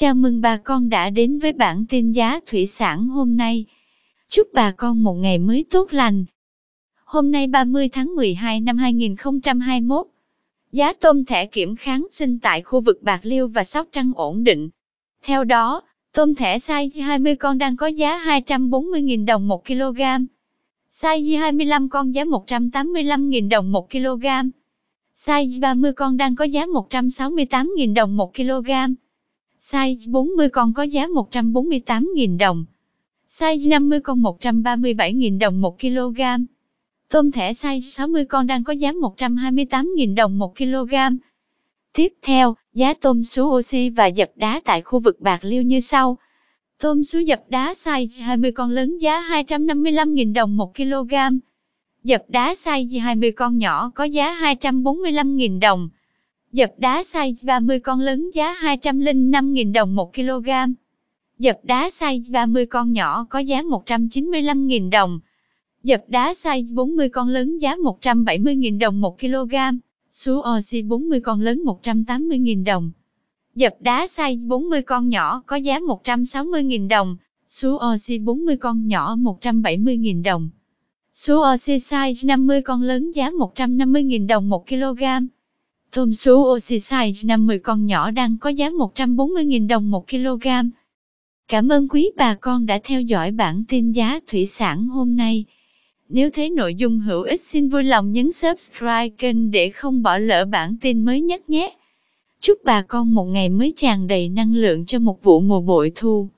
Chào mừng bà con đã đến với bản tin giá thủy sản hôm nay. Chúc bà con một ngày mới tốt lành. Hôm nay 30 tháng 12 năm 2021, giá tôm thẻ kiểm kháng sinh tại khu vực Bạc Liêu và Sóc Trăng ổn định. Theo đó, tôm thẻ size 20 con đang có giá 240.000 đồng 1 kg. Size 25 con giá 185.000 đồng 1 kg. Size 30 con đang có giá 168.000 đồng 1 kg. Size 40 con có giá 148.000 đồng. Size 50 con 137.000 đồng 1 kg. Tôm thẻ size 60 con đang có giá 128.000 đồng 1 kg. Tiếp theo, giá tôm sú oxy và dập đá tại khu vực Bạc Liêu như sau. Tôm sú dập đá size 20 con lớn giá 255.000 đồng 1 kg. Dập đá size 20 con nhỏ có giá 245.000 đồng. Dập đá size 30 con lớn giá 205.000 đồng 1 kg. Dập đá size 30 con nhỏ có giá 195.000 đồng. Dập đá size 40 con lớn giá 170.000 đồng 1 kg. Sú oxy 40 con lớn 180.000 đồng. Dập đá size 40 con nhỏ có giá 160.000 đồng. Sú oxy 40 con nhỏ 170.000 đồng. Sú oxy size 50 con lớn giá 150.000 đồng 1 kg. Tôm sú oxy size 50 con nhỏ đang có giá 140.000 đồng 1 kg. Cảm ơn quý bà con đã theo dõi bản tin giá thủy sản hôm nay. Nếu thấy nội dung hữu ích, xin vui lòng nhấn subscribe kênh để không bỏ lỡ bản tin mới nhất nhé. Chúc bà con một ngày mới tràn đầy năng lượng cho một vụ mùa bội thu.